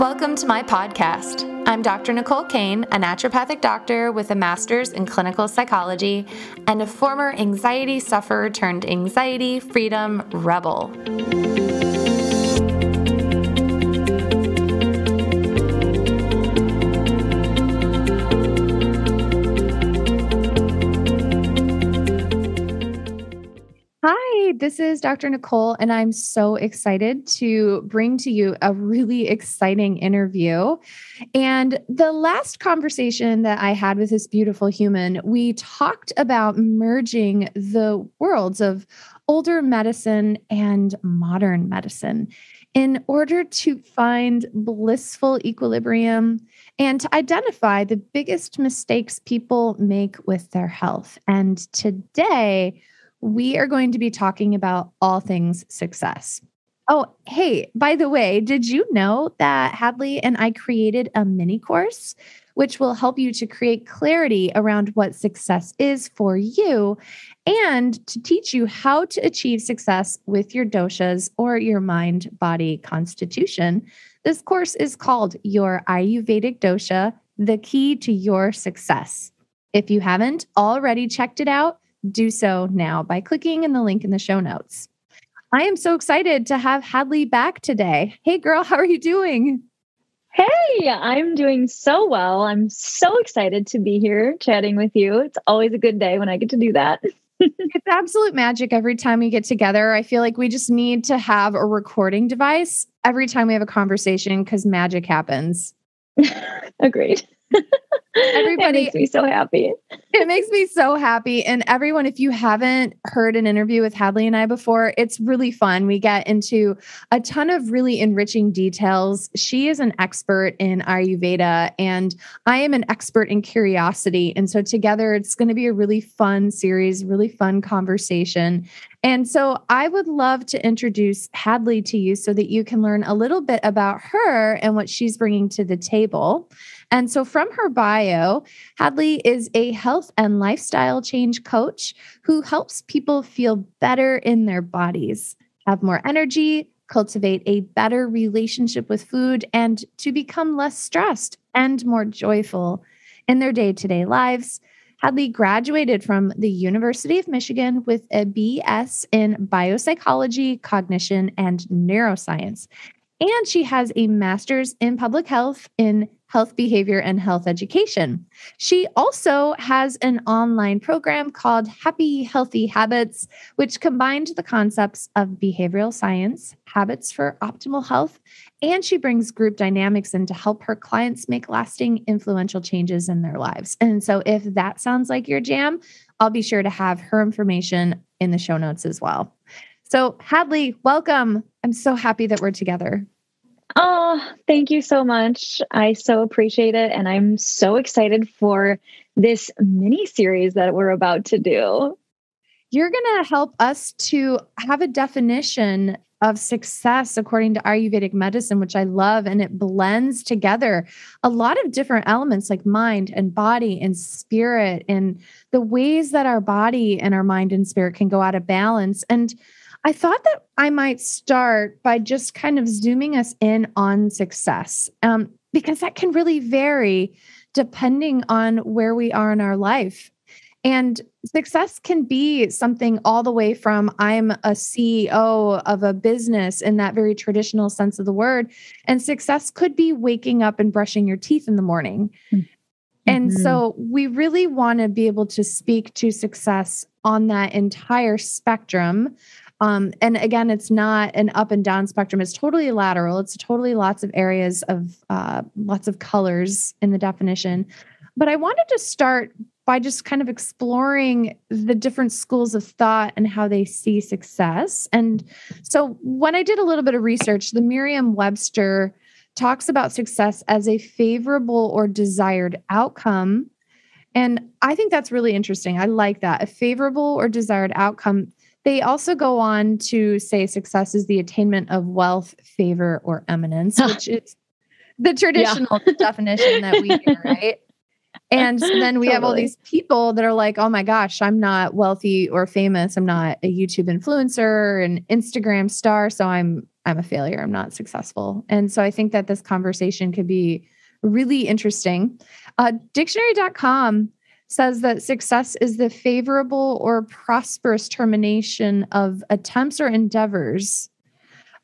Welcome to my podcast. I'm Dr. Nicole Kane, a naturopathic doctor with a master's in clinical psychology and a former anxiety sufferer turned anxiety freedom rebel. This is Dr. Nicole, and I'm so excited to bring to you a really exciting interview. And the last conversation that I had with this beautiful human, we talked about merging the worlds of older medicine and modern medicine in order to find blissful equilibrium and to identify the biggest mistakes people make with their health. And today, we are going to be talking about all things success. Oh, hey, by the way, did you know that Hadley and I created a mini course which will help you to create clarity around what success is for you and to teach you how to achieve success with your doshas or your mind body constitution? This course is called Your Ayurvedic Dosha The Key to Your Success. If you haven't already checked it out, do so now by clicking in the link in the show notes. I am so excited to have Hadley back today. Hey, girl, how are you doing? Hey, I'm doing so well. I'm so excited to be here chatting with you. It's always a good day when I get to do that. it's absolute magic every time we get together. I feel like we just need to have a recording device every time we have a conversation because magic happens. Agreed. Everybody makes me so happy. it makes me so happy. And everyone, if you haven't heard an interview with Hadley and I before, it's really fun. We get into a ton of really enriching details. She is an expert in Ayurveda, and I am an expert in curiosity. And so together, it's going to be a really fun series, really fun conversation. And so I would love to introduce Hadley to you so that you can learn a little bit about her and what she's bringing to the table. And so, from her bio, Hadley is a health and lifestyle change coach who helps people feel better in their bodies, have more energy, cultivate a better relationship with food, and to become less stressed and more joyful in their day to day lives. Hadley graduated from the University of Michigan with a BS in biopsychology, cognition, and neuroscience. And she has a master's in public health in health behavior and health education. She also has an online program called Happy Healthy Habits, which combined the concepts of behavioral science, habits for optimal health, and she brings group dynamics in to help her clients make lasting, influential changes in their lives. And so, if that sounds like your jam, I'll be sure to have her information in the show notes as well. So, Hadley, welcome. I'm so happy that we're together. Oh, thank you so much. I so appreciate it. And I'm so excited for this mini series that we're about to do. You're going to help us to have a definition of success according to Ayurvedic medicine, which I love. And it blends together a lot of different elements like mind and body and spirit and the ways that our body and our mind and spirit can go out of balance. And I thought that I might start by just kind of zooming us in on success, um, because that can really vary depending on where we are in our life. And success can be something all the way from I'm a CEO of a business in that very traditional sense of the word. And success could be waking up and brushing your teeth in the morning. Mm-hmm. And so we really want to be able to speak to success on that entire spectrum um, and again, it's not an up and down spectrum. It's totally lateral. It's totally lots of areas of uh, lots of colors in the definition. But I wanted to start by just kind of exploring the different schools of thought and how they see success. And so when I did a little bit of research, the Merriam Webster talks about success as a favorable or desired outcome. And I think that's really interesting. I like that. A favorable or desired outcome they also go on to say success is the attainment of wealth, favor, or eminence, which is the traditional yeah. definition that we hear, right? And then we totally. have all these people that are like, oh my gosh, I'm not wealthy or famous. I'm not a YouTube influencer, an Instagram star. So I'm I'm a failure, I'm not successful. And so I think that this conversation could be really interesting. Uh, dictionary.com says that success is the favorable or prosperous termination of attempts or endeavors.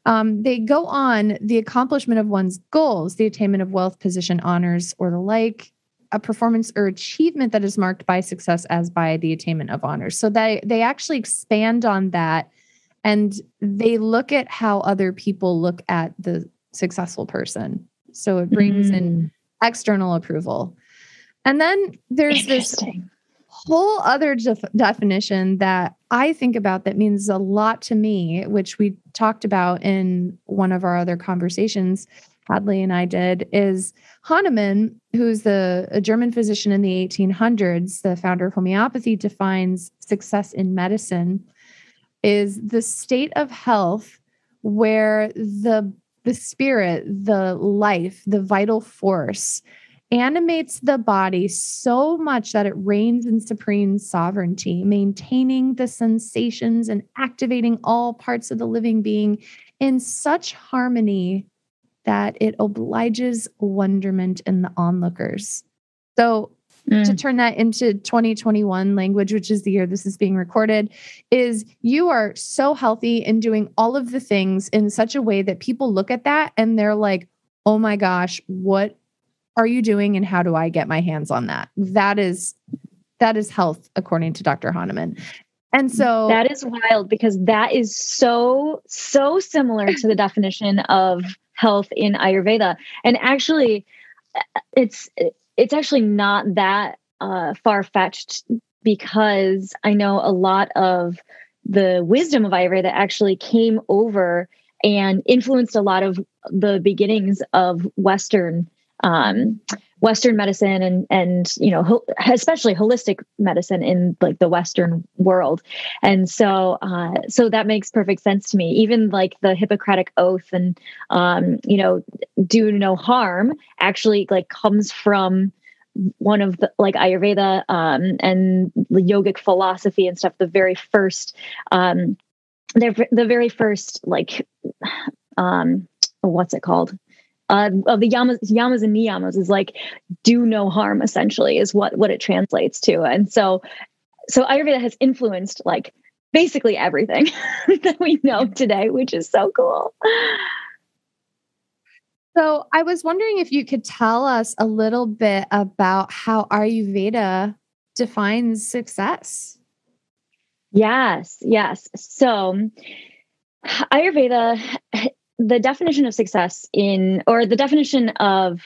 Um, they go on the accomplishment of one's goals, the attainment of wealth, position, honors, or the like, a performance or achievement that is marked by success as by the attainment of honors. So they they actually expand on that and they look at how other people look at the successful person. So it brings mm. in external approval. And then there's this whole other def- definition that I think about that means a lot to me, which we talked about in one of our other conversations, Hadley and I did, is Hahnemann, who's the a German physician in the 1800s, the founder of homeopathy, defines success in medicine is the state of health where the the spirit, the life, the vital force animates the body so much that it reigns in supreme sovereignty, maintaining the sensations and activating all parts of the living being in such harmony that it obliges wonderment in the onlookers. So, mm. to turn that into 2021 language, which is the year this is being recorded, is you are so healthy and doing all of the things in such a way that people look at that and they're like, oh my gosh, what are you doing and how do I get my hands on that? That is that is health according to Dr. Hahnemann. And so that is wild because that is so so similar to the definition of health in Ayurveda. And actually it's it's actually not that uh, far fetched because I know a lot of the wisdom of Ayurveda actually came over and influenced a lot of the beginnings of Western um, Western medicine and and you know ho- especially holistic medicine in like the Western world, and so uh, so that makes perfect sense to me. Even like the Hippocratic oath and um, you know do no harm actually like comes from one of the like Ayurveda um, and the yogic philosophy and stuff. The very first, um, the the very first like um, what's it called? Uh, of the yamas, yamas and niyamas is like do no harm essentially is what what it translates to. And so so ayurveda has influenced like basically everything that we know today which is so cool. So i was wondering if you could tell us a little bit about how ayurveda defines success. Yes yes. So ayurveda the definition of success in or the definition of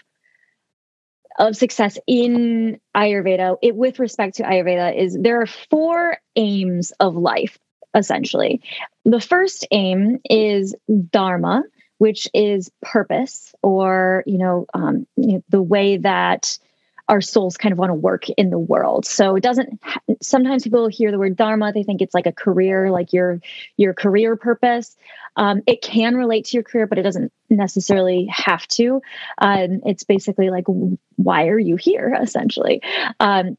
of success in ayurveda it with respect to ayurveda is there are four aims of life essentially. The first aim is dharma which is purpose or you know, um, the way that our souls kind of want to work in the world. So it doesn't sometimes people hear the word dharma they think it's like a career like your your career purpose. Um, it can relate to your career but it doesn't necessarily have to. Um, it's basically like why are you here essentially. Um,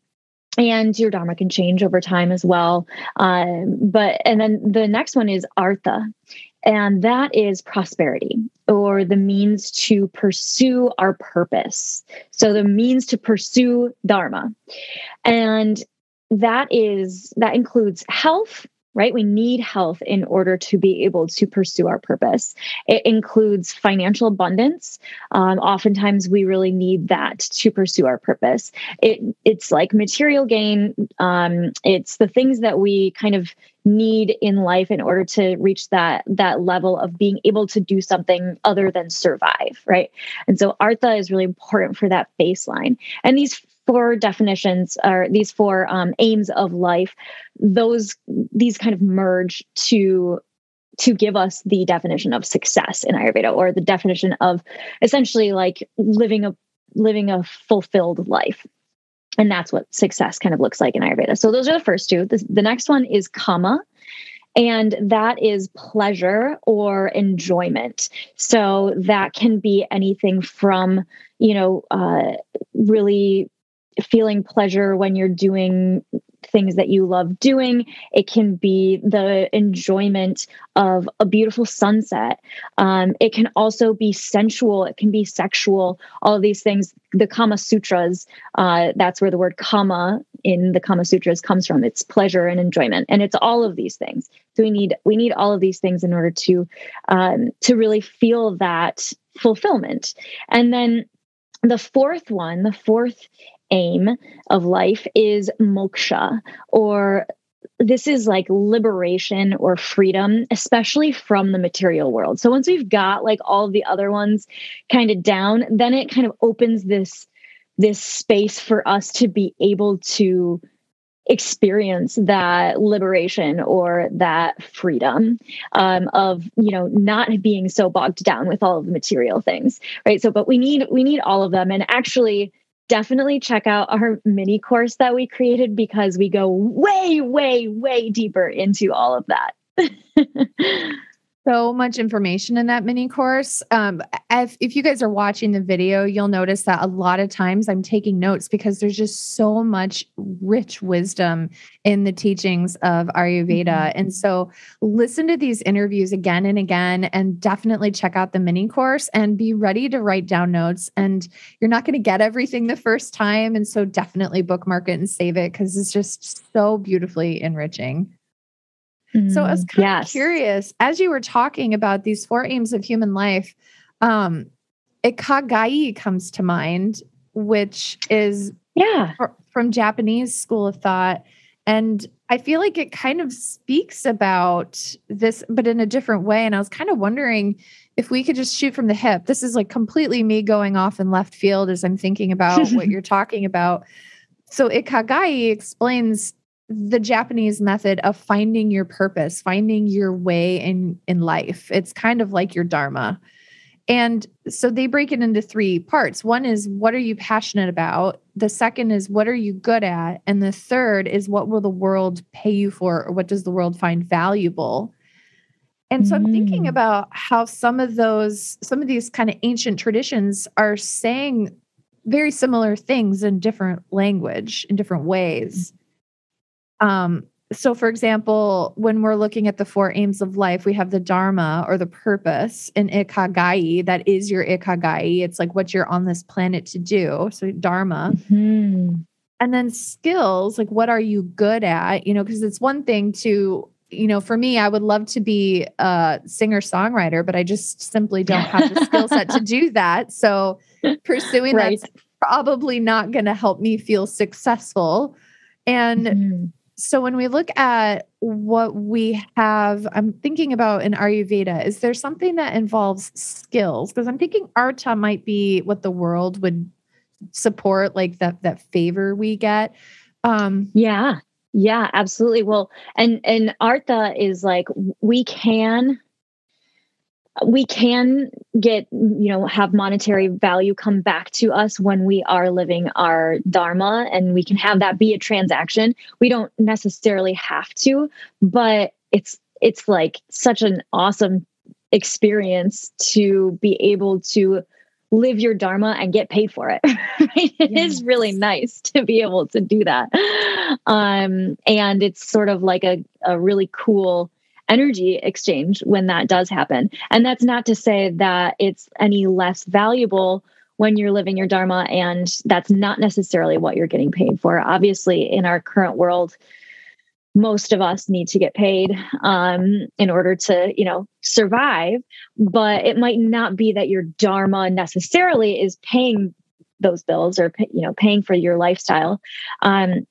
and your dharma can change over time as well. Um, but and then the next one is artha, and that is prosperity or the means to pursue our purpose. So the means to pursue dharma. And that is that includes health right? We need health in order to be able to pursue our purpose. It includes financial abundance. Um, oftentimes, we really need that to pursue our purpose. It, it's like material gain. Um, it's the things that we kind of need in life in order to reach that that level of being able to do something other than survive right and so artha is really important for that baseline and these four definitions or these four um, aims of life those these kind of merge to to give us the definition of success in ayurveda or the definition of essentially like living a living a fulfilled life. And that's what success kind of looks like in ayurveda. So those are the first two. The, the next one is kama and that is pleasure or enjoyment. So that can be anything from you know uh, really feeling pleasure when you're doing things that you love doing. It can be the enjoyment of a beautiful sunset. Um, it can also be sensual. It can be sexual. All of these things. The Kama Sutras. Uh, that's where the word kama in the Kama Sutras comes from. It's pleasure and enjoyment, and it's all of these things. So we need we need all of these things in order to um, to really feel that fulfillment. And then the fourth one, the fourth aim of life is moksha or this is like liberation or freedom, especially from the material world. So once we've got like all the other ones kind of down, then it kind of opens this this space for us to be able to experience that liberation or that freedom um, of you know not being so bogged down with all of the material things right so but we need we need all of them and actually definitely check out our mini course that we created because we go way, way, way deeper into all of that. so much information in that mini course. Um, if, if you guys are watching the video, you'll notice that a lot of times I'm taking notes because there's just so much rich wisdom in the teachings of Ayurveda. Mm-hmm. And so listen to these interviews again and again, and definitely check out the mini course and be ready to write down notes. And you're not going to get everything the first time. And so definitely bookmark it and save it because it's just so beautifully enriching. So I was mm, kind yes. of curious as you were talking about these four aims of human life, um, ikigai comes to mind, which is yeah fr- from Japanese school of thought, and I feel like it kind of speaks about this, but in a different way. And I was kind of wondering if we could just shoot from the hip. This is like completely me going off in left field as I'm thinking about what you're talking about. So ikigai explains the Japanese method of finding your purpose, finding your way in in life. It's kind of like your dharma. And so they break it into three parts. One is what are you passionate about? The second is what are you good at? And the third is what will the world pay you for or what does the world find valuable? And so I'm thinking mm. about how some of those some of these kind of ancient traditions are saying very similar things in different language in different ways. Um, so, for example, when we're looking at the four aims of life, we have the Dharma or the purpose in Ikigai. That is your Ikigai. It's like what you're on this planet to do. So, Dharma. Mm-hmm. And then skills, like what are you good at? You know, because it's one thing to, you know, for me, I would love to be a singer songwriter, but I just simply don't have the skill set to do that. So, pursuing right. that's probably not going to help me feel successful. And mm-hmm so when we look at what we have, I'm thinking about in Ayurveda, is there something that involves skills? Because I'm thinking Artha might be what the world would support, like that that favor we get. Um, yeah, yeah, absolutely. Well, and and Artha is like we can we can get you know have monetary value come back to us when we are living our dharma and we can have that be a transaction we don't necessarily have to but it's it's like such an awesome experience to be able to live your dharma and get paid for it right? It yes. is really nice to be able to do that um and it's sort of like a, a really cool energy exchange when that does happen. And that's not to say that it's any less valuable when you're living your dharma and that's not necessarily what you're getting paid for. Obviously, in our current world, most of us need to get paid um, in order to you know survive but it might not be that your dharma necessarily is paying those bills or you know paying for your lifestyle um,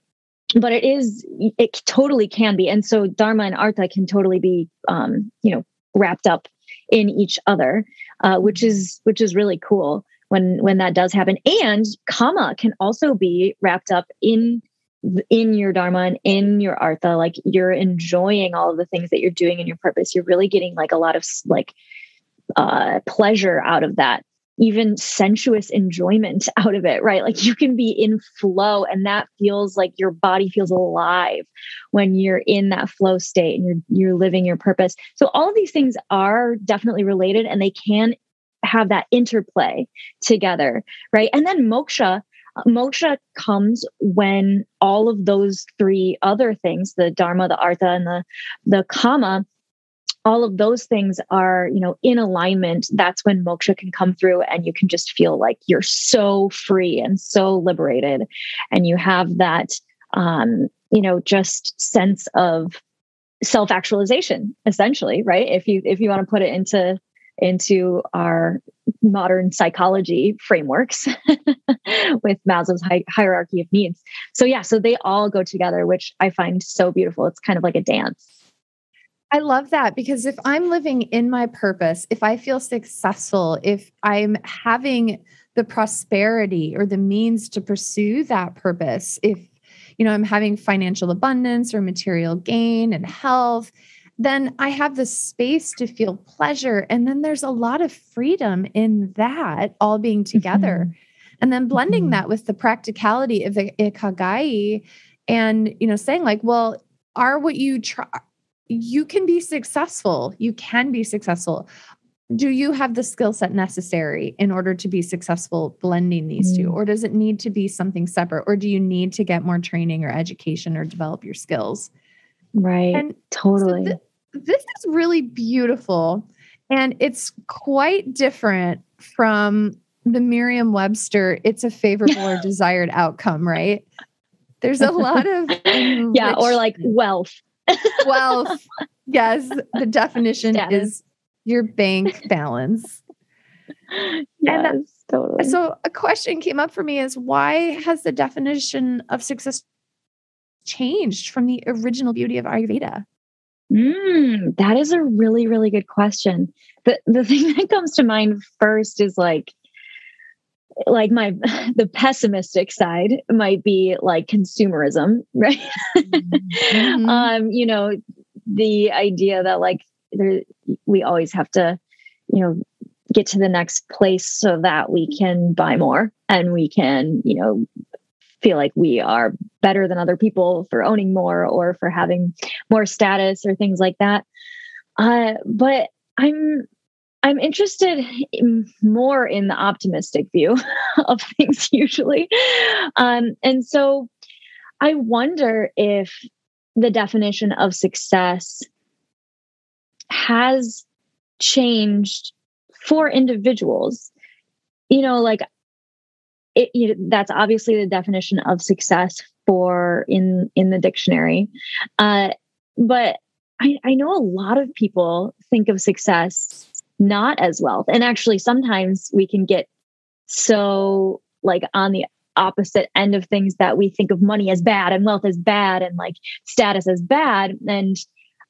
but it is it totally can be and so dharma and artha can totally be um, you know wrapped up in each other uh, which is which is really cool when when that does happen and kama can also be wrapped up in in your dharma and in your artha like you're enjoying all of the things that you're doing in your purpose you're really getting like a lot of like uh pleasure out of that even sensuous enjoyment out of it, right? Like you can be in flow and that feels like your body feels alive when you're in that flow state and you're you're living your purpose. So all of these things are definitely related and they can have that interplay together, right? And then moksha moksha comes when all of those three other things the dharma the artha and the the kama all of those things are you know in alignment that's when moksha can come through and you can just feel like you're so free and so liberated and you have that um you know just sense of self actualization essentially right if you if you want to put it into into our modern psychology frameworks with Maslow's hi- hierarchy of needs. So, yeah, so they all go together, which I find so beautiful. It's kind of like a dance. I love that because if I'm living in my purpose, if I feel successful, if I'm having the prosperity or the means to pursue that purpose, if you know I'm having financial abundance or material gain and health, then I have the space to feel pleasure. And then there's a lot of freedom in that all being together. Mm-hmm. And then blending mm-hmm. that with the practicality of the ikigai and, you know, saying like, well, are what you try, you can be successful. You can be successful. Do you have the skill set necessary in order to be successful blending these mm-hmm. two? Or does it need to be something separate? Or do you need to get more training or education or develop your skills? Right. And totally. So th- this is really beautiful. And it's quite different from the Merriam Webster, it's a favorable or desired outcome, right? There's a lot of. yeah, or like wealth. Wealth. Yes. The definition Status. is your bank balance. Yes, and, totally. So a question came up for me is why has the definition of success changed from the original beauty of Ayurveda? Mm, that is a really, really good question. The the thing that comes to mind first is like like my the pessimistic side might be like consumerism, right? Mm-hmm. um, you know, the idea that like there we always have to, you know, get to the next place so that we can buy more and we can, you know, feel like we are better than other people for owning more or for having more status or things like that. Uh, but I'm I'm interested in more in the optimistic view of things usually. Um, and so I wonder if the definition of success has changed for individuals. You know, like it, you know, that's obviously the definition of success for in in the dictionary uh, but I, I know a lot of people think of success not as wealth. And actually sometimes we can get so like on the opposite end of things that we think of money as bad and wealth as bad and like status as bad. And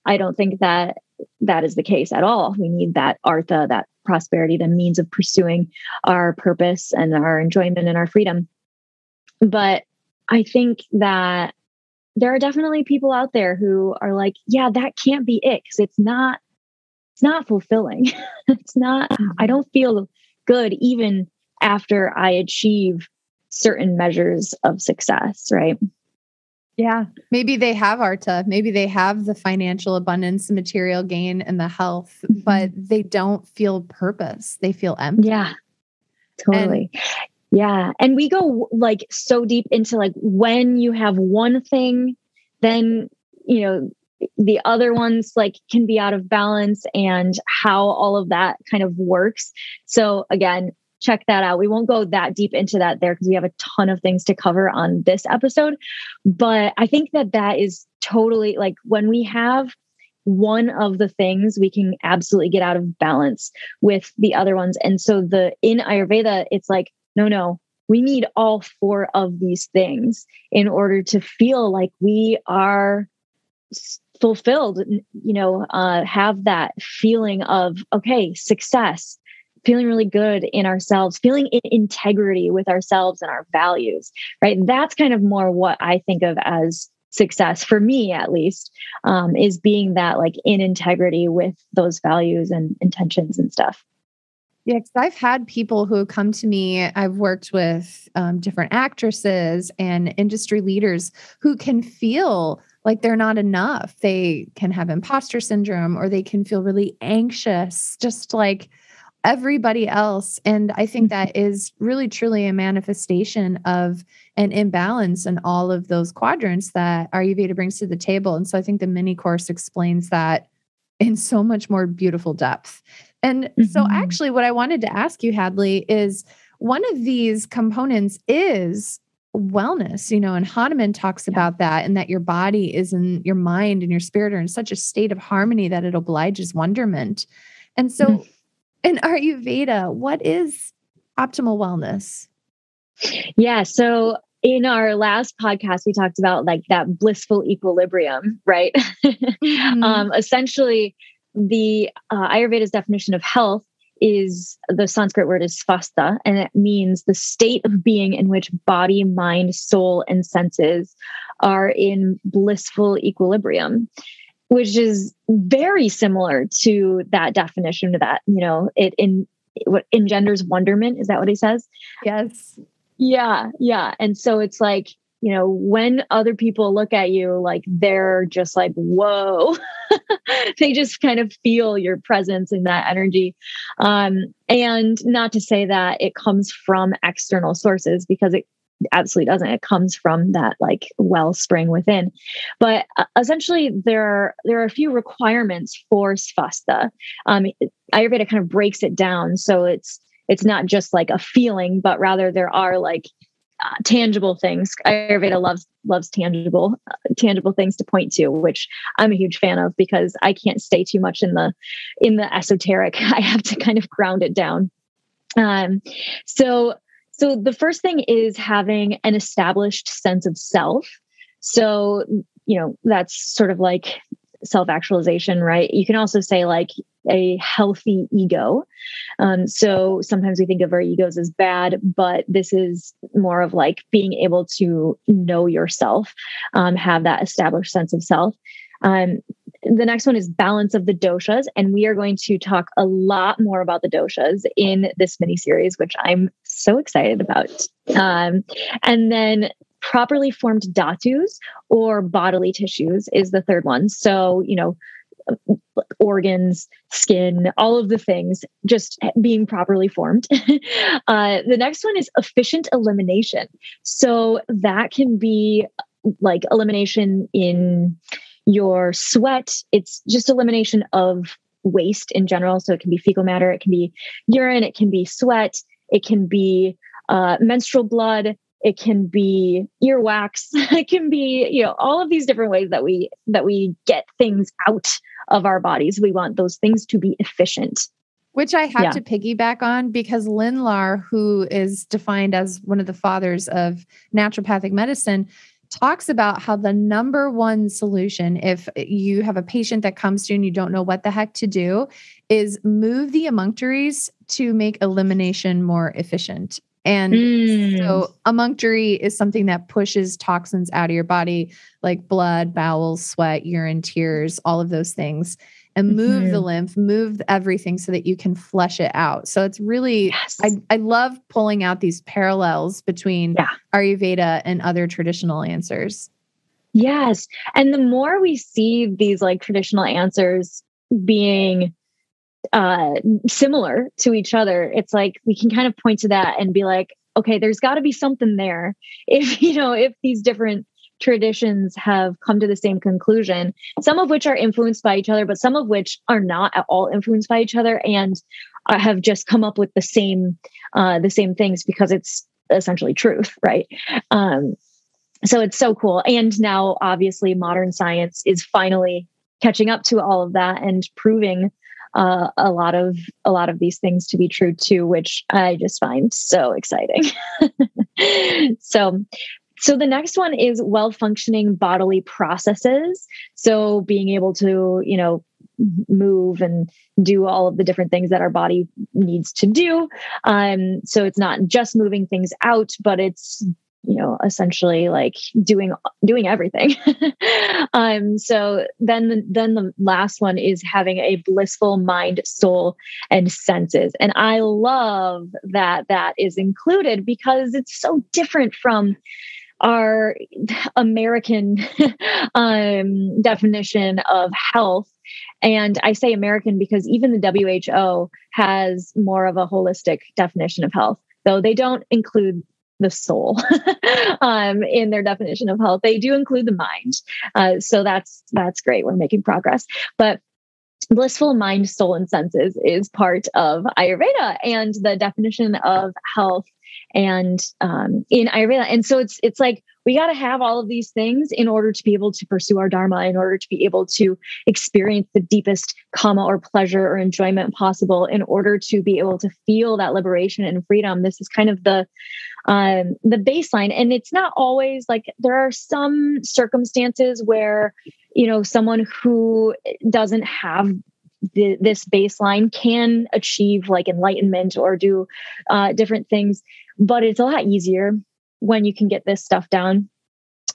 i don't think that that is the case at all. We need that artha that prosperity, the means of pursuing our purpose and our enjoyment and our freedom. But I think that there are definitely people out there who are like, yeah, that can't be it because it's not it's not fulfilling. it's not I don't feel good even after I achieve certain measures of success, right? Yeah. Maybe they have Artha. Maybe they have the financial abundance, the material gain, and the health, mm-hmm. but they don't feel purpose. They feel empty. Yeah. Totally. And, yeah. And we go like so deep into like when you have one thing, then, you know, the other ones like can be out of balance and how all of that kind of works. So again, check that out. We won't go that deep into that there because we have a ton of things to cover on this episode. But I think that that is totally like when we have one of the things we can absolutely get out of balance with the other ones. And so the in Ayurveda, it's like, no, no, we need all four of these things in order to feel like we are fulfilled you know uh, have that feeling of okay success feeling really good in ourselves, feeling in integrity with ourselves and our values, right? That's kind of more what I think of as success for me, at least, um, is being that like in integrity with those values and intentions and stuff. Yeah, because I've had people who come to me. I've worked with um, different actresses and industry leaders who can feel like they're not enough. They can have imposter syndrome or they can feel really anxious, just like everybody else. And I think that is really truly a manifestation of an imbalance in all of those quadrants that Ayurveda brings to the table. And so I think the mini course explains that in so much more beautiful depth. And mm-hmm. so, actually, what I wanted to ask you, Hadley, is one of these components is wellness, you know, and Hahnemann talks yeah. about that and that your body is in your mind and your spirit are in such a state of harmony that it obliges wonderment. And so, mm-hmm. in Ayurveda, what is optimal wellness? Yeah. So, in our last podcast, we talked about like that blissful equilibrium, right? Mm-hmm. um, essentially, the uh, Ayurveda's definition of health is the Sanskrit word is svastha, and it means the state of being in which body, mind, soul, and senses are in blissful equilibrium, which is very similar to that definition of that, you know, it in what engenders wonderment. Is that what he says? Yes. Yeah, yeah. And so it's like you know, when other people look at you, like they're just like, whoa, they just kind of feel your presence and that energy. Um, and not to say that it comes from external sources because it absolutely doesn't. It comes from that like wellspring within. But uh, essentially, there are, there are a few requirements for svastha. Um, Ayurveda kind of breaks it down. So it's, it's not just like a feeling, but rather there are like uh, tangible things. Ayurveda loves loves tangible uh, tangible things to point to, which I'm a huge fan of because I can't stay too much in the in the esoteric. I have to kind of ground it down. Um, so so the first thing is having an established sense of self. So you know that's sort of like self actualization, right? You can also say like a healthy ego. Um, so sometimes we think of our egos as bad, but this is more of like being able to know yourself, um, have that established sense of self. Um, the next one is balance of the doshas, and we are going to talk a lot more about the doshas in this mini series, which I'm so excited about. Um, and then properly formed dhatus or bodily tissues is the third one. So, you know, organs, skin, all of the things just being properly formed. uh, the next one is efficient elimination. So that can be like elimination in your sweat, it's just elimination of waste in general. So it can be fecal matter, it can be urine, it can be sweat, it can be uh, menstrual blood, it can be earwax it can be you know all of these different ways that we that we get things out of our bodies we want those things to be efficient which I have yeah. to piggyback on because Lindlahr, who is defined as one of the fathers of naturopathic medicine, talks about how the number one solution, if you have a patient that comes to you and you don't know what the heck to do, is move the emunctories to make elimination more efficient. And mm. so emunctory is something that pushes toxins out of your body, like blood, bowels, sweat, urine, tears, all of those things, and move mm-hmm. the lymph, move everything so that you can flush it out. So it's really, yes. I, I love pulling out these parallels between yeah. Ayurveda and other traditional answers. Yes. And the more we see these like traditional answers being uh, similar to each other, it's like we can kind of point to that and be like, okay, there's got to be something there. If, you know, if these different traditions have come to the same conclusion, some of which are influenced by each other, but some of which are not at all influenced by each other and uh, have just come up with the same, uh, the same things because it's essentially truth, right? Um, so it's so cool. And now, obviously, modern science is finally catching up to all of that and proving uh, a lot of a lot of these things to be true too, which I just find so exciting. so so the next one is well functioning bodily processes. So being able to, you know, move and do all of the different things that our body needs to do. Um, so it's not just moving things out, but it's you know essentially like doing doing everything. Um so then then the last one is having a blissful mind soul and senses. And i love that that is included because it's so different from our american um definition of health. And I say American because even the WHO has more of a holistic definition of health, though they don't include the soul um, in their definition of health. They do include the mind, uh, so that's that's great. We're making progress, but blissful mind, soul, and senses is part of Ayurveda and the definition of health and um, in Ayurveda. And so it's it's like we got to have all of these things in order to be able to pursue our dharma, in order to be able to experience the deepest kama or pleasure or enjoyment possible, in order to be able to feel that liberation and freedom. This is kind of the um, the baseline, and it's not always like there are some circumstances where you know someone who doesn't have the, this baseline can achieve like enlightenment or do uh, different things but it's a lot easier when you can get this stuff down.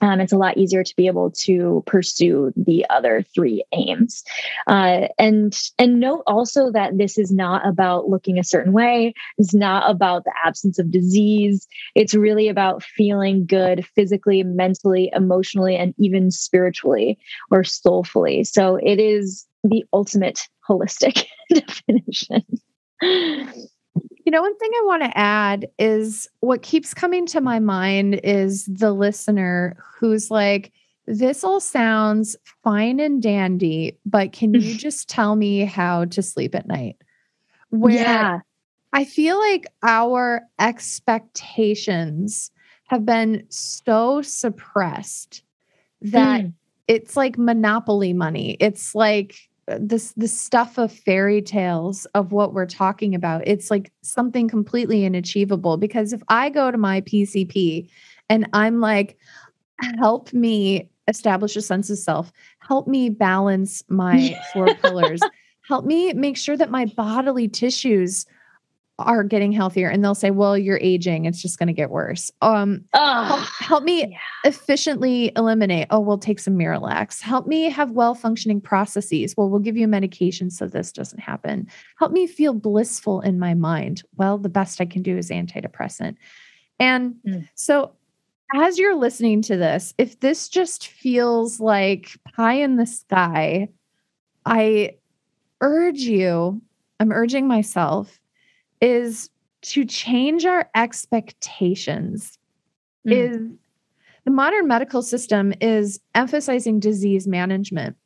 Um, it's a lot easier to be able to pursue the other three aims. Uh, and and note also that this is not about looking a certain way. It's not about the absence of disease. It's really about feeling good physically mentally emotionally and even spiritually or soulfully. So it is the ultimate holistic definition you know, one thing I want to add is what keeps coming to my mind is the listener who's like, this all sounds fine and dandy, but can you just tell me how to sleep at night? Where yeah. I feel like our expectations have been so suppressed that mm. it's like monopoly money. It's like this the stuff of fairy tales of what we're talking about it's like something completely unachievable because if i go to my pcp and i'm like help me establish a sense of self help me balance my four pillars help me make sure that my bodily tissues are getting healthier and they'll say well you're aging. It's just going to get worse. Um help, help, me yeah. efficiently eliminate oh we'll take some miralax. Help me have well functioning processes. Well we'll give you medication so this doesn't happen. Help me feel blissful in my mind. Well the best i can do is antidepressant. And mm. so as you're listening to this if this just feels like pie in the sky i urge you i'm urging myself is to change our expectations mm. is the modern medical system is emphasizing disease management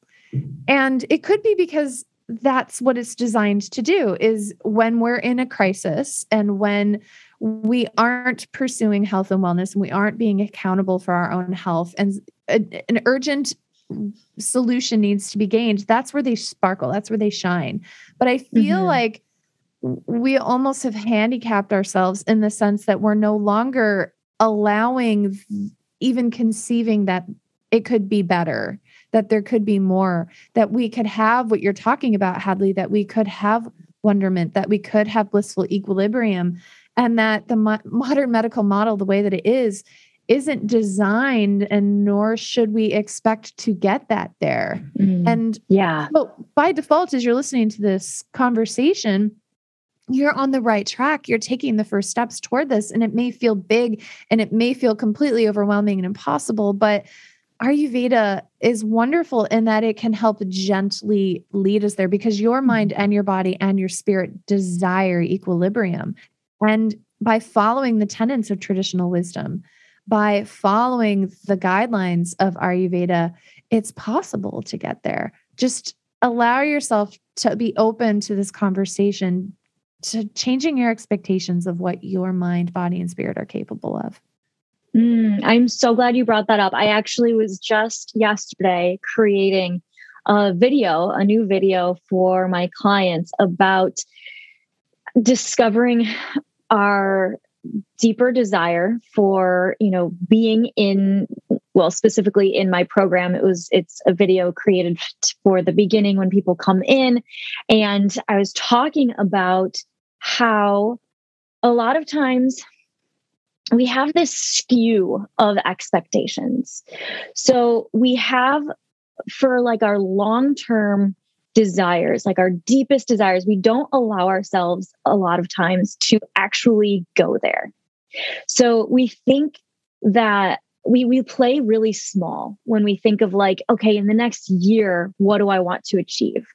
and it could be because that's what it's designed to do is when we're in a crisis and when we aren't pursuing health and wellness and we aren't being accountable for our own health and an urgent solution needs to be gained that's where they sparkle that's where they shine but i feel mm-hmm. like we almost have handicapped ourselves in the sense that we're no longer allowing even conceiving that it could be better that there could be more that we could have what you're talking about hadley that we could have wonderment that we could have blissful equilibrium and that the mo- modern medical model the way that it is isn't designed and nor should we expect to get that there. Mm, and yeah. but by default as you're listening to this conversation you're on the right track. You're taking the first steps toward this. And it may feel big and it may feel completely overwhelming and impossible, but Ayurveda is wonderful in that it can help gently lead us there because your mind mm-hmm. and your body and your spirit desire equilibrium. And by following the tenets of traditional wisdom, by following the guidelines of Ayurveda, it's possible to get there. Just allow yourself to be open to this conversation to changing your expectations of what your mind, body, and spirit are capable of. Mm, I'm so glad you brought that up. I actually was just yesterday creating a video, a new video for my clients about discovering our deeper desire for you know being in well specifically in my program it was it's a video created for the beginning when people come in and i was talking about how a lot of times we have this skew of expectations. So we have for like our long term desires, like our deepest desires, we don't allow ourselves a lot of times to actually go there. So we think that we we play really small when we think of like okay in the next year what do i want to achieve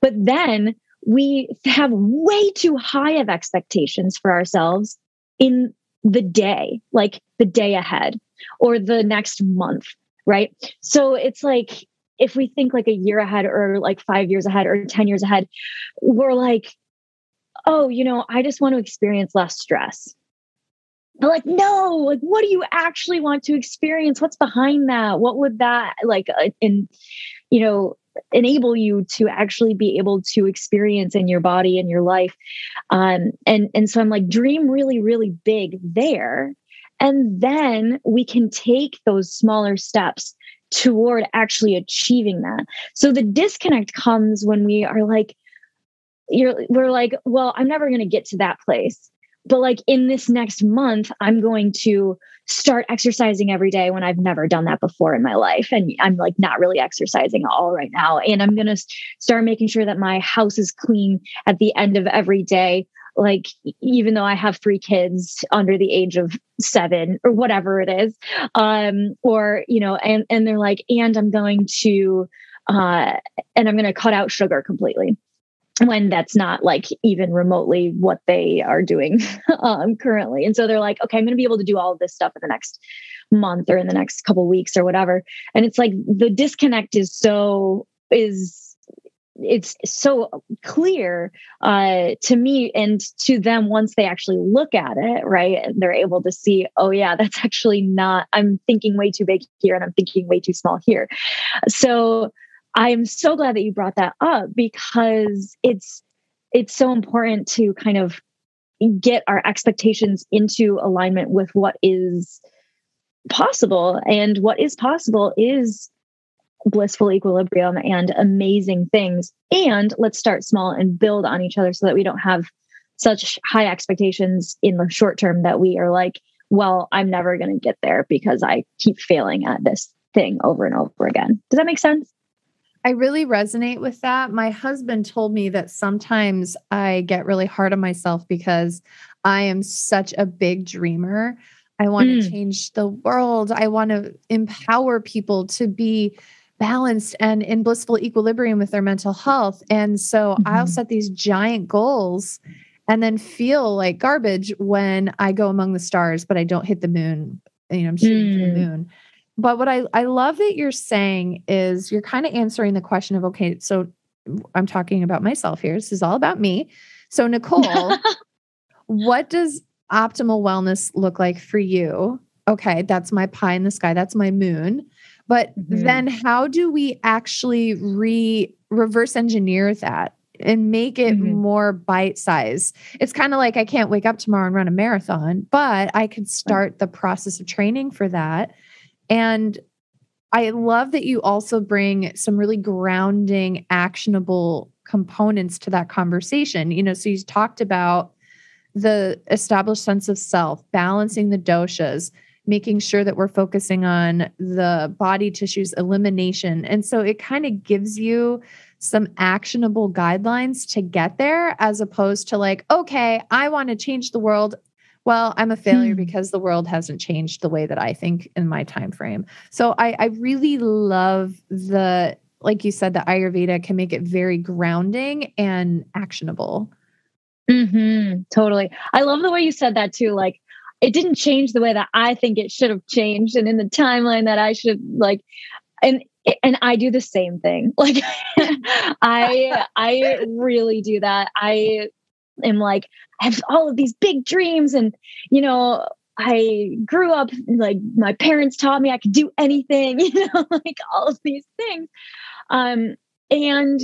but then we have way too high of expectations for ourselves in the day like the day ahead or the next month right? So it's like if we think like a year ahead or like 5 years ahead or 10 years ahead we're like oh you know i just want to experience less stress. But like no like what do you actually want to experience? What's behind that? What would that like uh, in you know enable you to actually be able to experience in your body and your life. Um and and so i'm like dream really really big there. And then we can take those smaller steps toward actually achieving that. So the disconnect comes when we are like you're we're like well i'm never going to get to that place. But like in this next month i'm going to start exercising every day when i've never done that before in my life. And i'm like not really exercising at all right now. And i'm going to start making sure that my house is clean at the end of every day. Like even though i have three kids under the age of 7 or whatever it is um or you know and and they're like and i'm going to uh and i'm going to cut out sugar completely when that's not like even remotely what they are doing um, currently. And so they're like, okay, I'm going to be able to do all of this stuff in the next month or in the next couple weeks or whatever. And it's like the disconnect is so is it's so clear uh, to me and to them once they actually look at it right and they're able to see oh yeah that's actually not i'm thinking way too big here and i'm thinking way too small here so I'm so glad that you brought that up because it's it's so important to kind of get our expectations into alignment with what is possible. And what is possible is blissful equilibrium and amazing things. And let's start small and build on each other so that we don't have such high expectations in the short term that we are like well i'm never going to get there because i keep failing at this thing over and over again. Does that make sense I really resonate with that. My husband told me that sometimes I get really hard on myself because I am such a big dreamer. I want mm. to change the world. I want to empower people to be balanced and in blissful equilibrium with their mental health. And so mm-hmm. I'll set these giant goals and then feel like garbage when I go among the stars, but I don't hit the moon. You know, I'm shooting mm. for the mm. moon. But what I, I love that you're saying is you're kind of answering the question of, okay, so I'm talking about myself here. This is all about me. So, Nicole, what does optimal wellness look like for you? Okay, that's my pie in the sky, that's my moon. But mm-hmm. then how do we actually re reverse engineer that and make it mm-hmm. more bite size? It's kind of like I can't wake up tomorrow and run a marathon, but I could start the process of training for that and I love that you also bring some really grounding, actionable components to that conversation. You know, so you talked about the established sense of self, balancing the doshas, making sure that we're focusing on the body tissues elimination. And so it kind of gives you some actionable guidelines to get there as opposed to like, okay, I want to change the world well i'm a failure hmm. because the world hasn't changed the way that i think in my time frame so i i really love the like you said the ayurveda can make it very grounding and actionable mm-hmm, totally i love the way you said that too like it didn't change the way that i think it should have changed and in the timeline that i should like and and I do the same thing. Like I I really do that. I am like, I have all of these big dreams. And, you know, I grew up like my parents taught me I could do anything, you know, like all of these things. Um, and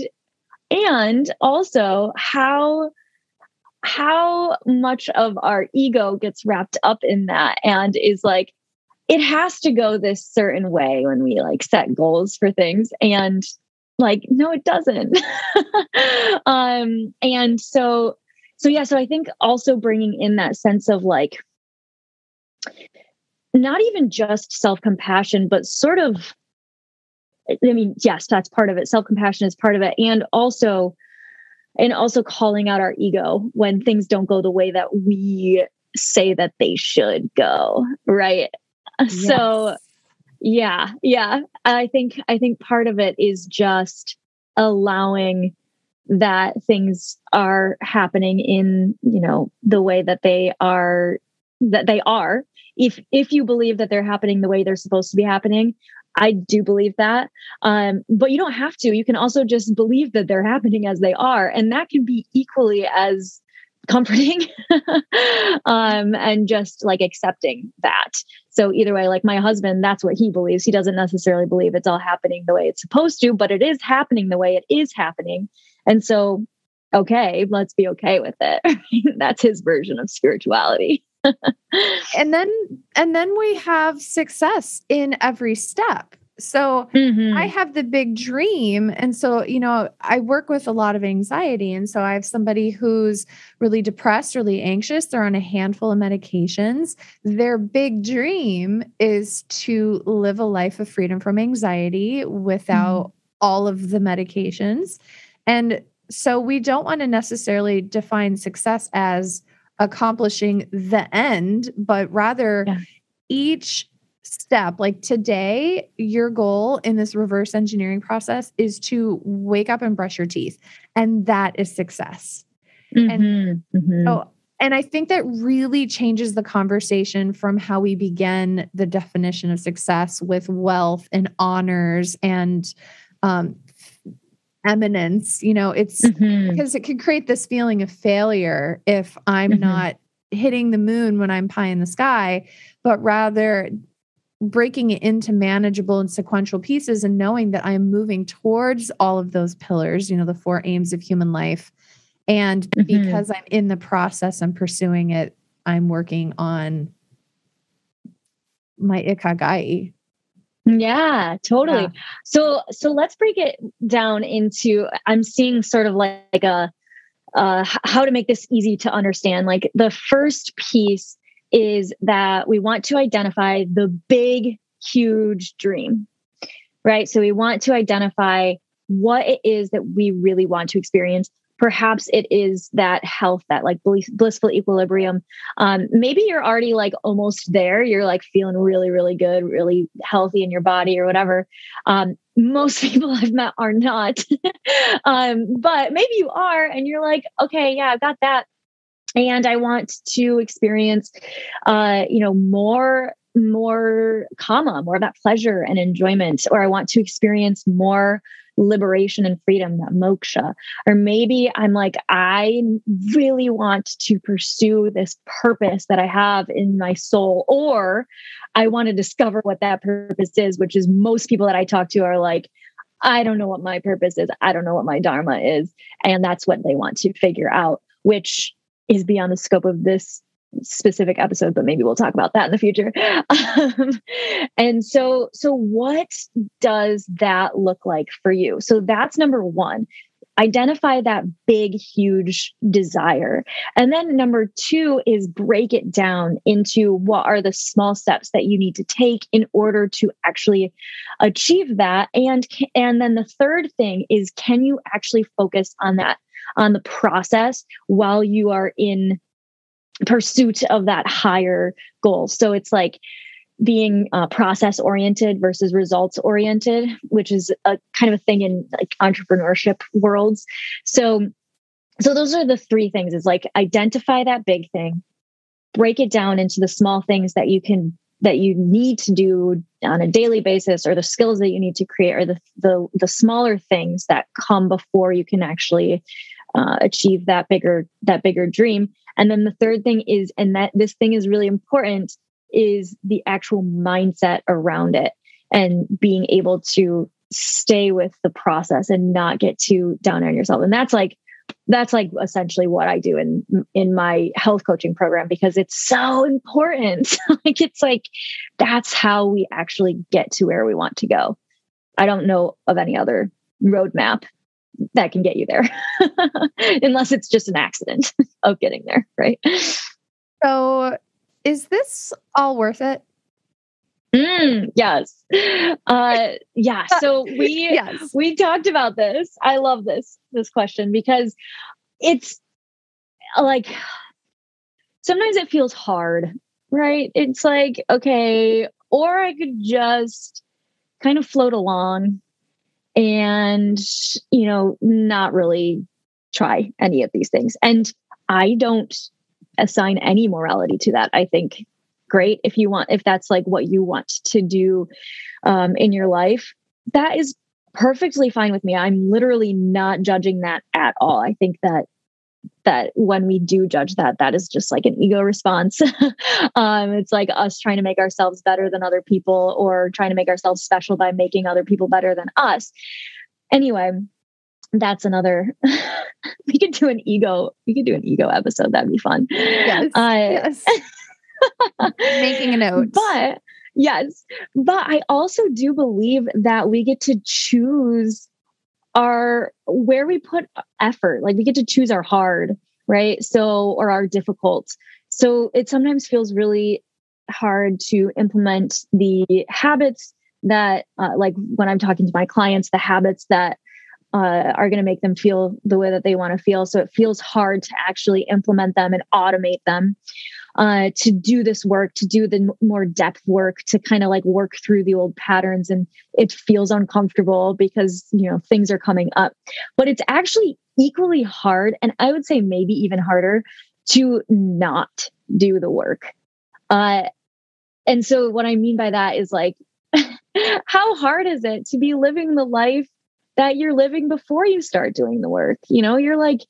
and also how how much of our ego gets wrapped up in that and is like it has to go this certain way when we like set goals for things and like no it doesn't um and so so yeah so i think also bringing in that sense of like not even just self-compassion but sort of i mean yes that's part of it self-compassion is part of it and also and also calling out our ego when things don't go the way that we say that they should go right Yes. So yeah, yeah. I think I think part of it is just allowing that things are happening in, you know, the way that they are that they are. If if you believe that they're happening the way they're supposed to be happening, I do believe that. Um, but you don't have to. You can also just believe that they're happening as they are. And that can be equally as comforting um, and just like accepting that. So, either way, like my husband, that's what he believes. He doesn't necessarily believe it's all happening the way it's supposed to, but it is happening the way it is happening. And so, okay, let's be okay with it. that's his version of spirituality. and then and then we have success in every step so mm-hmm. I have the big dream. And so, you know, I work with a lot of anxiety. And so I have somebody who's really depressed, really anxious. They're on a handful of medications. Their big dream is to live a life of freedom from anxiety without mm-hmm. all of the medications. And so we don't want to necessarily define success as accomplishing the end, but rather yeah. each step like today your goal in this reverse engineering process is to wake up and brush your teeth and that is success mm-hmm, and mm-hmm. oh and i think that really changes the conversation from how we begin the definition of success with wealth and honors and um, eminence you know it's mm-hmm. because it could create this feeling of failure if i'm mm-hmm. not hitting the moon when i'm pie in the sky but rather breaking it into manageable and sequential pieces and knowing that I'm moving towards all of those pillars, you know, the four aims of human life. And mm-hmm. because I'm in the process, I'm pursuing it, I'm working on my ikigai. Yeah, totally. Yeah. So so let's break it down into I'm seeing sort of like, like a uh, how to make this easy to understand. Like the first piece is that we want to identify the big, huge dream, right? So we want to identify what it is that we really want to experience. Perhaps it is that health, that like blissful equilibrium. Um, maybe you're already like almost there. You're like feeling really, really good, really healthy in your body or whatever. Um, most people I've met are not. um, but maybe you are, and you're like, okay, yeah, I've got that and i want to experience uh you know more more kama more of that pleasure and enjoyment or i want to experience more liberation and freedom that moksha or maybe i'm like i really want to pursue this purpose that i have in my soul or i want to discover what that purpose is which is most people that i talk to are like I don't know what my purpose is. I don't know what my dharma is. And that's what they want to figure out, which is beyond the scope of this specific episode but maybe we'll talk about that in the future. Um, and so so what does that look like for you? So that's number one. Identify that big huge desire. And then number two is break it down into what are the small steps that you need to take in order to actually achieve that. And and then the third thing is can you actually focus on that on the process while you are in pursuit of that higher goal. So it's like being uh, process oriented versus results oriented, which is a kind of a thing in like entrepreneurship worlds. So, so those are the three things: is like identify that big thing, break it down into the small things that you can that you need to do on a daily basis or the skills that you need to create or the the, the smaller things that come before you can actually uh, achieve that bigger that bigger dream and then the third thing is and that this thing is really important is the actual mindset around it and being able to stay with the process and not get too down on yourself. And that's like that's like essentially what i do in in my health coaching program because it's so important. Like it's like that's how we actually get to where we want to go. I don't know of any other roadmap that can get you there, unless it's just an accident of getting there, right? So, is this all worth it? Mm, yes. Uh, yeah. So we yes. we talked about this. I love this this question because it's like sometimes it feels hard, right? It's like okay, or I could just kind of float along and, you know, not really try any of these things. And I don't assign any morality to that. I think great if you want, if that's like what you want to do um, in your life, that is perfectly fine with me. I'm literally not judging that at all. I think that that when we do judge that that is just like an ego response. Um, it's like us trying to make ourselves better than other people or trying to make ourselves special by making other people better than us. Anyway that's another we could do an ego we could do an ego episode that'd be fun. Yes, uh, yes. making a note. But yes but i also do believe that we get to choose our where we put effort like we get to choose our hard right? So or our difficult. So it sometimes feels really hard to implement the habits that uh, like when i'm talking to my clients the habits that uh, are going to make them feel the way that they want to feel. So it feels hard to actually implement them and automate them uh, to do this work, to do the more depth work, to kind of like work through the old patterns. And it feels uncomfortable because, you know, things are coming up. But it's actually equally hard. And I would say maybe even harder to not do the work. Uh, and so what I mean by that is like, how hard is it to be living the life that you're living before you start doing the work? You know, you're like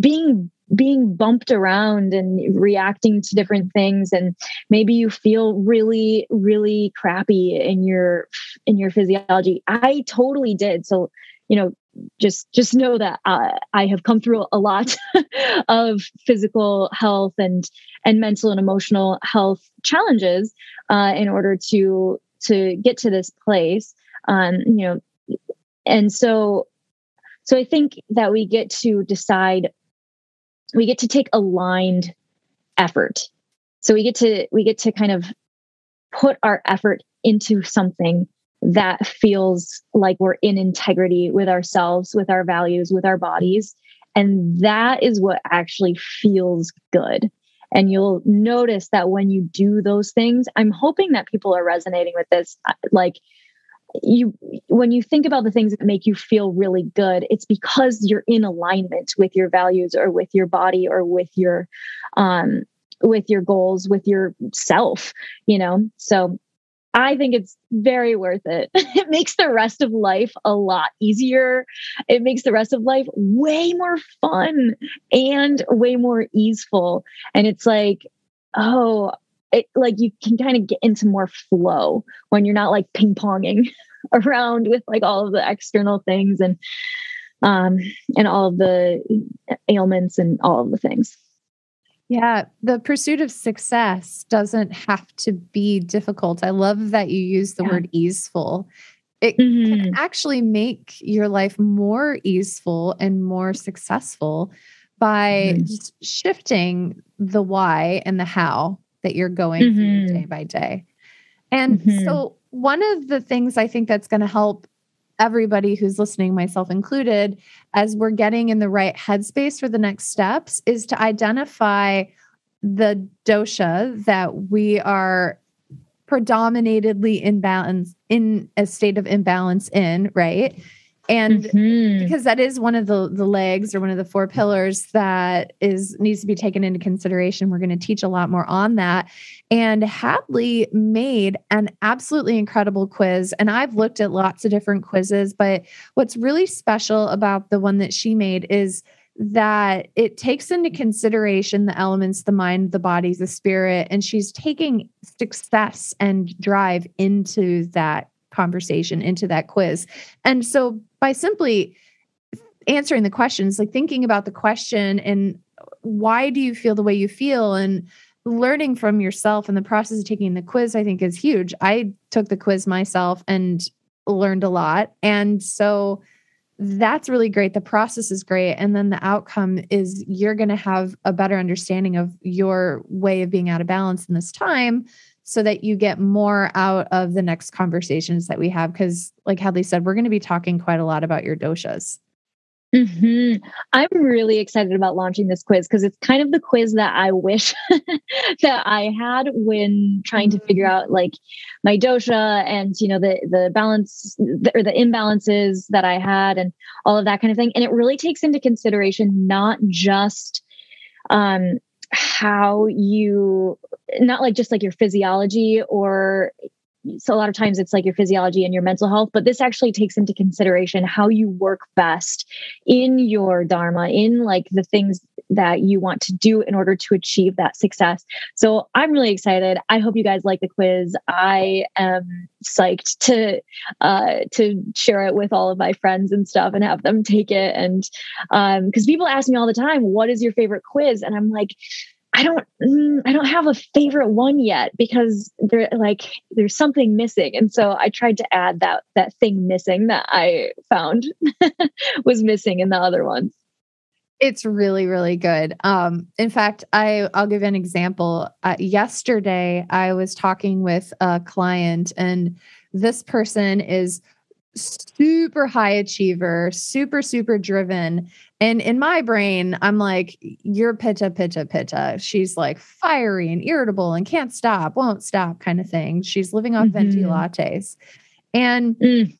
being being bumped around and reacting to different things and maybe you feel really really crappy in your in your physiology. I totally did. So you know just just know that uh, i have come through a lot of physical health and and mental and emotional health challenges uh, in order to to get to this place um you know. And so so i think that we get to decide we get to take aligned effort. So we get to we get to kind of put our effort into something that feels like we're in integrity with ourselves with our values with our bodies. And that is what actually feels good. And you'll notice that when you do those things i'm hoping that people are resonating with this uh, like you when you think about the things that make you feel really good it's because you're in alignment with your values or with your body or with your um with your goals with your self you know? So i think it's very worth it. It makes the rest of life a lot easier. It makes the rest of life way more fun and way more easeful. And it's like oh it, like you can kind of get into more flow when you're not like ping ponging around with like all of the external things and um and all of the ailments and all of the things yeah, the pursuit of success doesn't have to be difficult. I love that you use the yeah. word easeful. It mm-hmm. can actually make your life more easeful and more successful by mm-hmm. just shifting the why and the how that you're going mm-hmm. through day by day. And mm-hmm. so, one of the things I think that's going to help everybody who's listening, myself included, as we're getting in the right headspace for the next steps, is to identify the dosha that we are predominantly imbalance in a state of imbalance in, right? And mm-hmm. because that is one of the the legs or one of the four pillars that is needs to be taken into consideration we're going to teach a lot more on that and hadlee made an absolutely incredible quiz and i've looked at lots of different quizzes but what's really special about the one that she made is that it takes into consideration the elements the mind the body the spirit and she's taking success and drive into that conversation into that quiz. And so by simply answering the questions, like thinking about the question and why do you feel the way you feel and learning from yourself and the process of taking the quiz, I think is huge. I took the quiz myself and learned a lot. And so that's really great. The process is great. And then the outcome is you're going to have a better understanding of your way of being out of balance in this time so that you get more out of the next conversations that we have. Because, like Hadlee said, we're going to be talking quite a lot about your doshas. Mm-hmm. I'm really excited about launching this quiz because it's kind of the quiz that I wish that I had when trying to figure mm-hmm. out like my dosha and you know the the balance or the imbalances that I had and all of that kind of thing. And it really takes into consideration not just um, how you not like just like your physiology or so a lot of times it's like your physiology and your mental health but this actually takes into consideration how you work best in your dharma in like the things that you want to do in order to achieve that success. So i'm really excited. I hope you guys like the quiz. I am psyched to uh to share it with all of my friends and stuff and have them take it. And um because people ask me all the time what is your favorite quiz? And i'm like I don't mm, I don't have a favorite one yet because there like there's something missing and so I tried to add that that thing missing that I found was missing in the other ones. It's really really good. Um in fact, I I'll give an example. Uh, yesterday I was talking with a client and this person is super high achiever, super, super driven. And in my brain, I'm like, you're pitta, pitta, pitta. She's like fiery and irritable and can't stop, won't stop kind of thing. She's living off mm-hmm. venti lattes. And mm.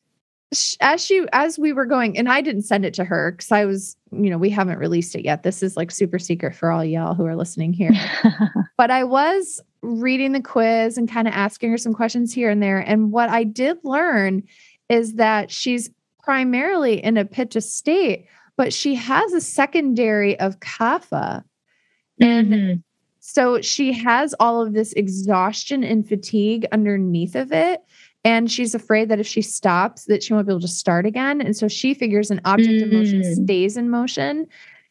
as she, as we were going, and I didn't send it to her because I was, you know, we haven't released it yet. This is like super secret for all y'all who are listening here. but I was reading the quiz and kind of asking her some questions here and there. And what I did learn is that she's primarily in a pitta state, but she has a secondary of kapha. And mm-hmm. so she has all of this exhaustion and fatigue underneath of it. And she's afraid that if she stops, that she won't be able to start again. And so she figures an object mm. of motion mm. stays in motion.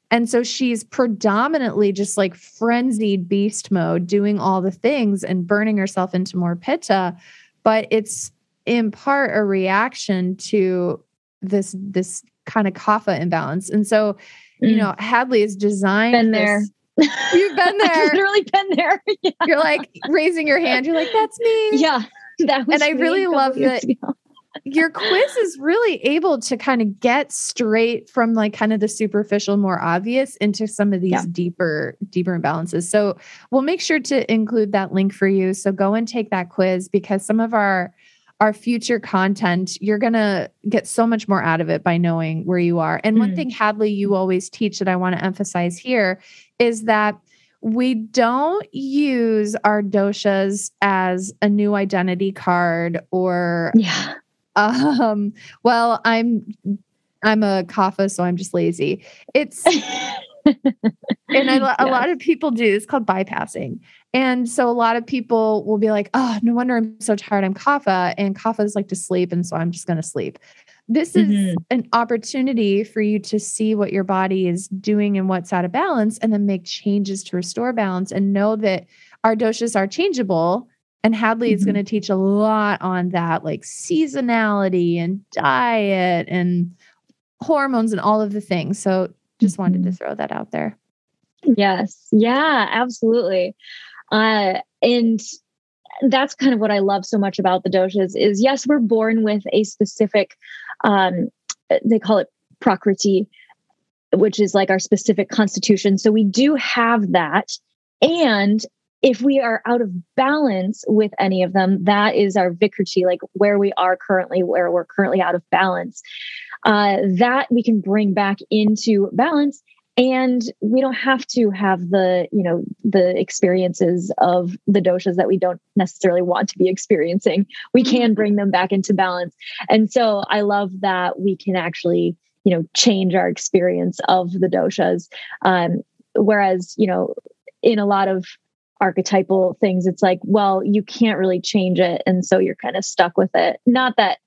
And so she's predominantly just like frenzied beast mode, doing all the things and burning herself into more pitta. But it's in part a reaction to this this kind of kapha imbalance. And so, mm. you know, Hadlee is designed been there. You've been there. literally been there. Yeah. You're like raising your hand. You're like, that's me. Yeah. That was and I really love that your quiz is really able to kind of get straight from like kind of the superficial more obvious into some of these yeah. deeper deeper imbalances so we'll make sure to include that link for you so go and take that quiz because some of our our future content, you're going to get so much more out of it by knowing where you are. And mm. one thing, Hadlee, you always teach that I want to emphasize here is that we don't use our doshas as a new identity card or yeah um well i'm i'm a kapha so i'm just lazy it's and I, a lot of people do it's called bypassing and so a lot of people will be like, oh, no wonder I'm so tired. I'm kapha. And kapha is like to sleep. And so I'm just going to sleep. This is mm-hmm. an opportunity for you to see what your body is doing and what's out of balance, and then make changes to restore balance and know that our doshas are changeable. And Hadlee mm-hmm. is going to teach a lot on that, like seasonality and diet and hormones and all of the things. So just mm-hmm. wanted to mm-hmm. throw that out there. Yes. Yeah, absolutely. Uh, and that's kind of what I love so much about the doshas is yes, we're born with a specific, um, they call it prakriti, which is like our specific constitution. So we do have that. And if we are out of balance with any of them, that is our vikriti, like where we are currently, where we're currently out of balance. Uh, that we can bring back into balance and we don't have to have the you know the experiences of the doshas that we don't necessarily want to be experiencing. We mm-hmm. can bring them back into balance. And so i love that we can actually you know change our experience of the doshas. Um, whereas you know in a lot of archetypal things it's like well you can't really change it and so you're kind of stuck with it. Not that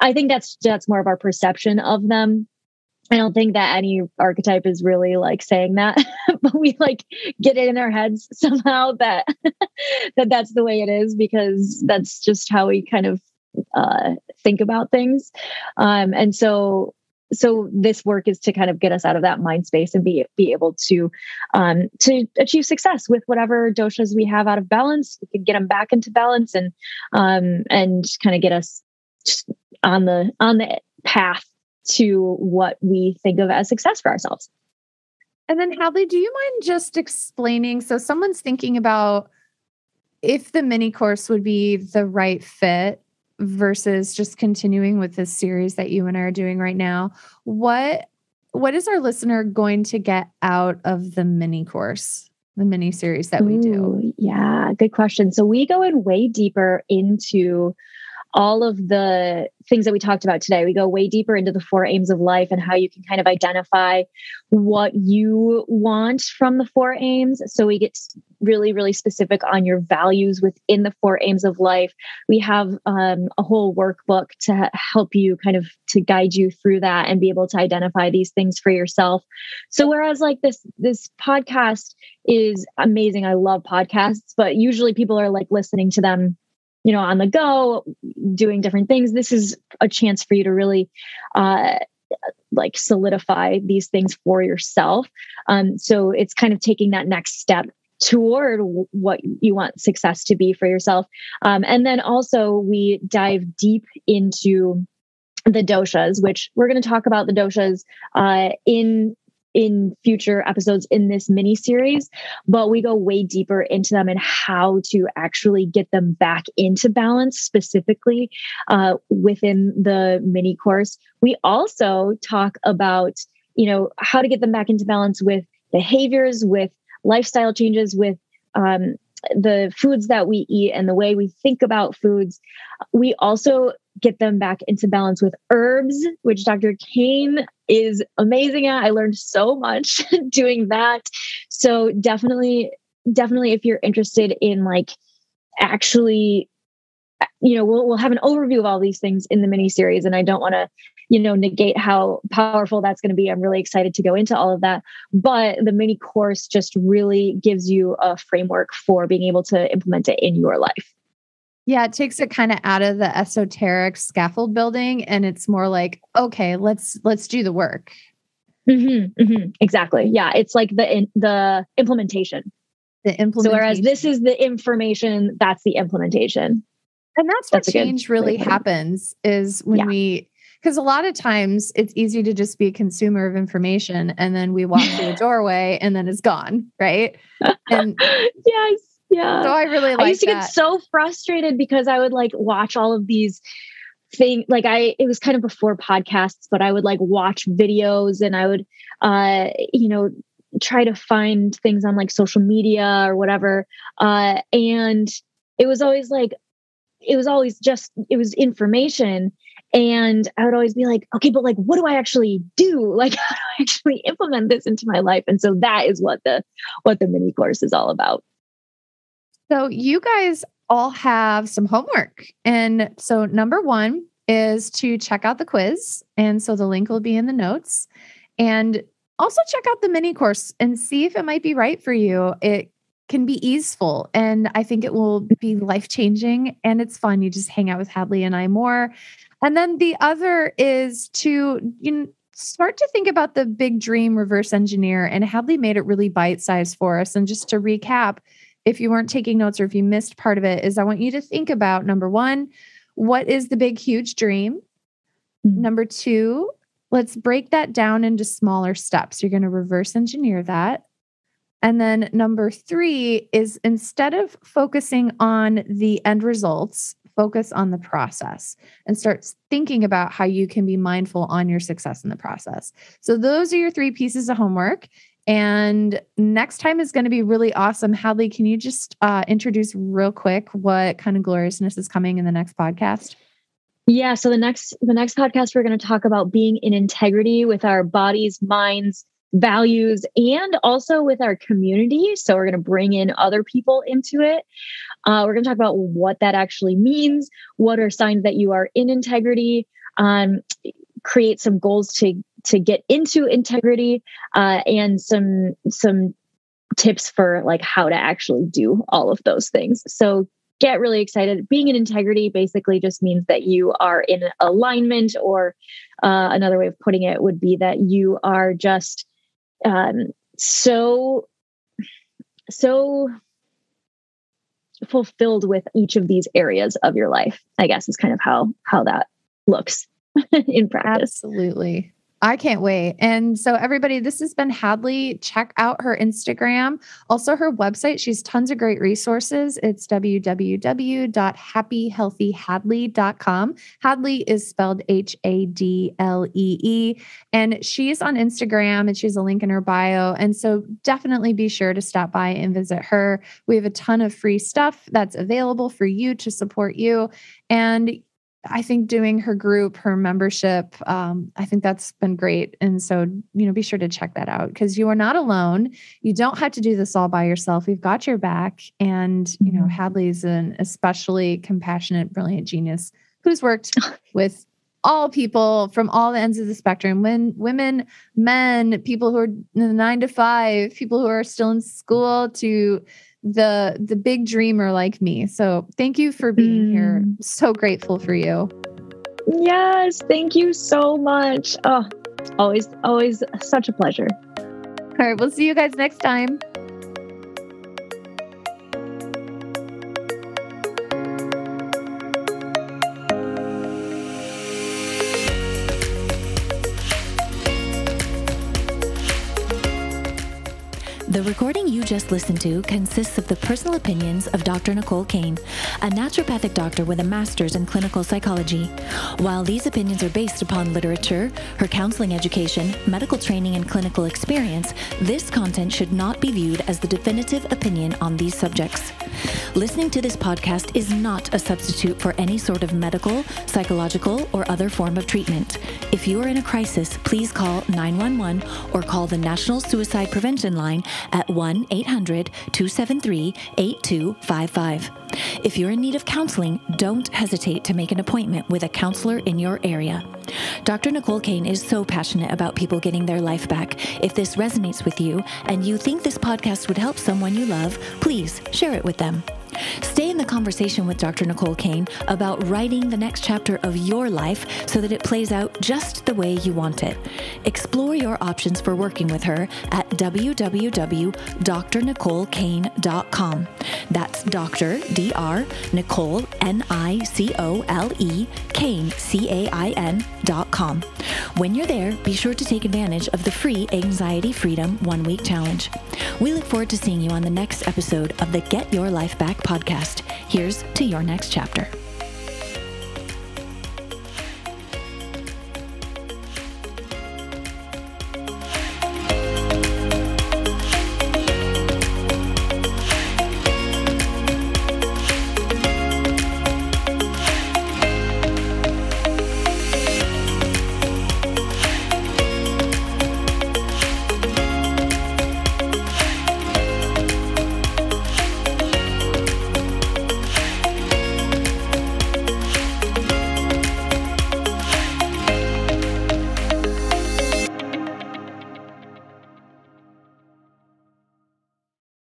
i think that's that's more of our perception of them I don't think that any archetype is really like saying that, but we like get it in our heads somehow that that that's the way it is because that's just how we kind of uh, think about things. Um, and so, so this work is to kind of get us out of that mind space and be be able to um, to achieve success with whatever doshas we have out of balance. We can get them back into balance and um, and kind of get us on the on the path to what we think of as success for ourselves. And then, Hadlee, do you mind just explaining? So, someone's thinking about if the mini course would be the right fit versus just continuing with this series that you and I are doing right now. What what is our listener going to get out of the mini course, the mini series that we do? Ooh, yeah, good question. So we go in way deeper into all of the things that we talked about today. We go way deeper into the four aims of life and how you can kind of identify what you want from the four aims. So we get really, really specific on your values within the four aims of life. We have um, a whole workbook to help you kind of to guide you through that and be able to identify these things for yourself. So whereas like this this podcast is amazing, I love podcasts, but usually people are like listening to them you know on the go doing different things. This is a chance for you to really uh like solidify these things for yourself. Um so it's kind of taking that next step toward what you want success to be for yourself. Um, and then also we dive deep into the doshas which we're going to talk about the doshas uh, in in future episodes in this mini series, but we go way deeper into them and how to actually get them back into balance specifically uh, within the mini course. We also talk about, you know, how to get them back into balance with behaviors, with lifestyle changes, with um, the foods that we eat and the way we think about foods. We also get them back into balance with herbs, which Dr. Cain is amazing at. I learned so much doing that. So definitely, definitely if you're interested in like actually you know we'll, we'll have an overview of all these things in the mini series and i don't want to you know negate how powerful that's going to be i'm really excited to go into all of that but the mini course just really gives you a framework for being able to implement it in your life yeah, it takes it kind of out of the esoteric scaffold building and it's more like, okay, let's let's do the work. Mm-hmm, mm-hmm, exactly. Yeah, it's like the in, the implementation. The implementation. So whereas this is the information, that's the implementation. And that's, that's what change really happens is when yeah. we because a lot of times it's easy to just be a consumer of information and then we walk through a doorway and then it's gone, right? And yes yeah. So I really like I used to that. get so frustrated because I would like watch all of these thing like I it was kind of before podcasts, but I would like watch videos and I would uh you know try to find things on like social media or whatever. Uh and it was always like it was always just it was information and i would always be like okay but like what do i actually do like how do i actually implement this into my life and so that is what the what the mini course is all about so, you guys all have some homework. And so, number one is to check out the quiz. And so, the link will be in the notes. And also, check out the mini course and see if it might be right for you. It can be easeful and I think it will be life changing and it's fun. You just hang out with Hadlee and I more. And then the other is to you know, start to think about the big dream reverse engineer. And Hadlee made it really bite sized for us. And just to recap, if you weren't taking notes or if you missed part of it, is I want you to think about number one, what is the big, huge dream? Mm-hmm. Number two, let's break that down into smaller steps. You're going to reverse engineer that. And then number three is instead of focusing on the end results, focus on the process and start thinking about how you can be mindful on your success in the process. So, those are your three pieces of homework. And next time is going to be really awesome. Hadlee, can you just uh, introduce real quick what kind of gloriousness is coming in the next podcast? Yeah, so the next the next podcast we're going to talk about being in integrity with our bodies, minds, values, and also with our community. So we're going to bring in other people into it. Uh, we're going to talk about what that actually means. What are signs that you are in integrity? Um, create some goals to to get into integrity uh, and some some tips for like how to actually do all of those things. So get really excited. Being in integrity basically just means that you are in alignment or uh, another way of putting it would be that you are just um, so so fulfilled with each of these areas of your life i guess is kind of how how that looks in practice. Absolutely. I can't wait. And so, everybody, this has been Hadlee. Check out her Instagram, also her website. She's tons of great resources. It's www.happyhealthyhadlee.com. Hadlee is spelled H A D L E E. And she's on Instagram and she has a link in her bio. And so, definitely be sure to stop by and visit her. We have a ton of free stuff that's available for you to support you. And I think doing her group, her membership, um, I think that's been great. And so, you know, be sure to check that out because you are not alone. You don't have to do this all by yourself. We've got your back. And, you know, mm-hmm. Hadlee's an especially compassionate, brilliant genius who's worked with all people from all the ends of the spectrum when women men people who are nine to five people who are still in school to the the big dreamer like me. So thank you for being mm. here. So grateful for you. Yes, thank you so much. Oh, always always such a pleasure. All right, we'll see you guys next time. The recording you just listened to consists of the personal opinions of Dr. Nicole Cain, a naturopathic doctor with a master's in clinical psychology. While these opinions are based upon literature, her counseling education, medical training, and clinical experience, this content should not be viewed as the definitive opinion on these subjects. Listening to this podcast is not a substitute for any sort of medical, psychological, or other form of treatment. If you are in a crisis, please call 911 or call the National Suicide Prevention Line at 1 800 273 8255. If you're in need of counseling, don't hesitate to make an appointment with a counselor in your area. Dr. Nicole Cain is so passionate about people getting their life back. If this resonates with you and you think this podcast would help someone you love, please share it with them. Stay in the conversation with Dr. Nicole Cain about writing the next chapter of your life so that it plays out just the way you want it. Explore your options for working with her at www.drnicolecain.com. That's Dr. D R Nicole N I C O L E Cain C A I N.com. When you're there, be sure to take advantage of the free Anxiety Freedom One Week Challenge. We look forward to seeing you on the next episode of the Get Your Life Back podcast. Here's to your next chapter.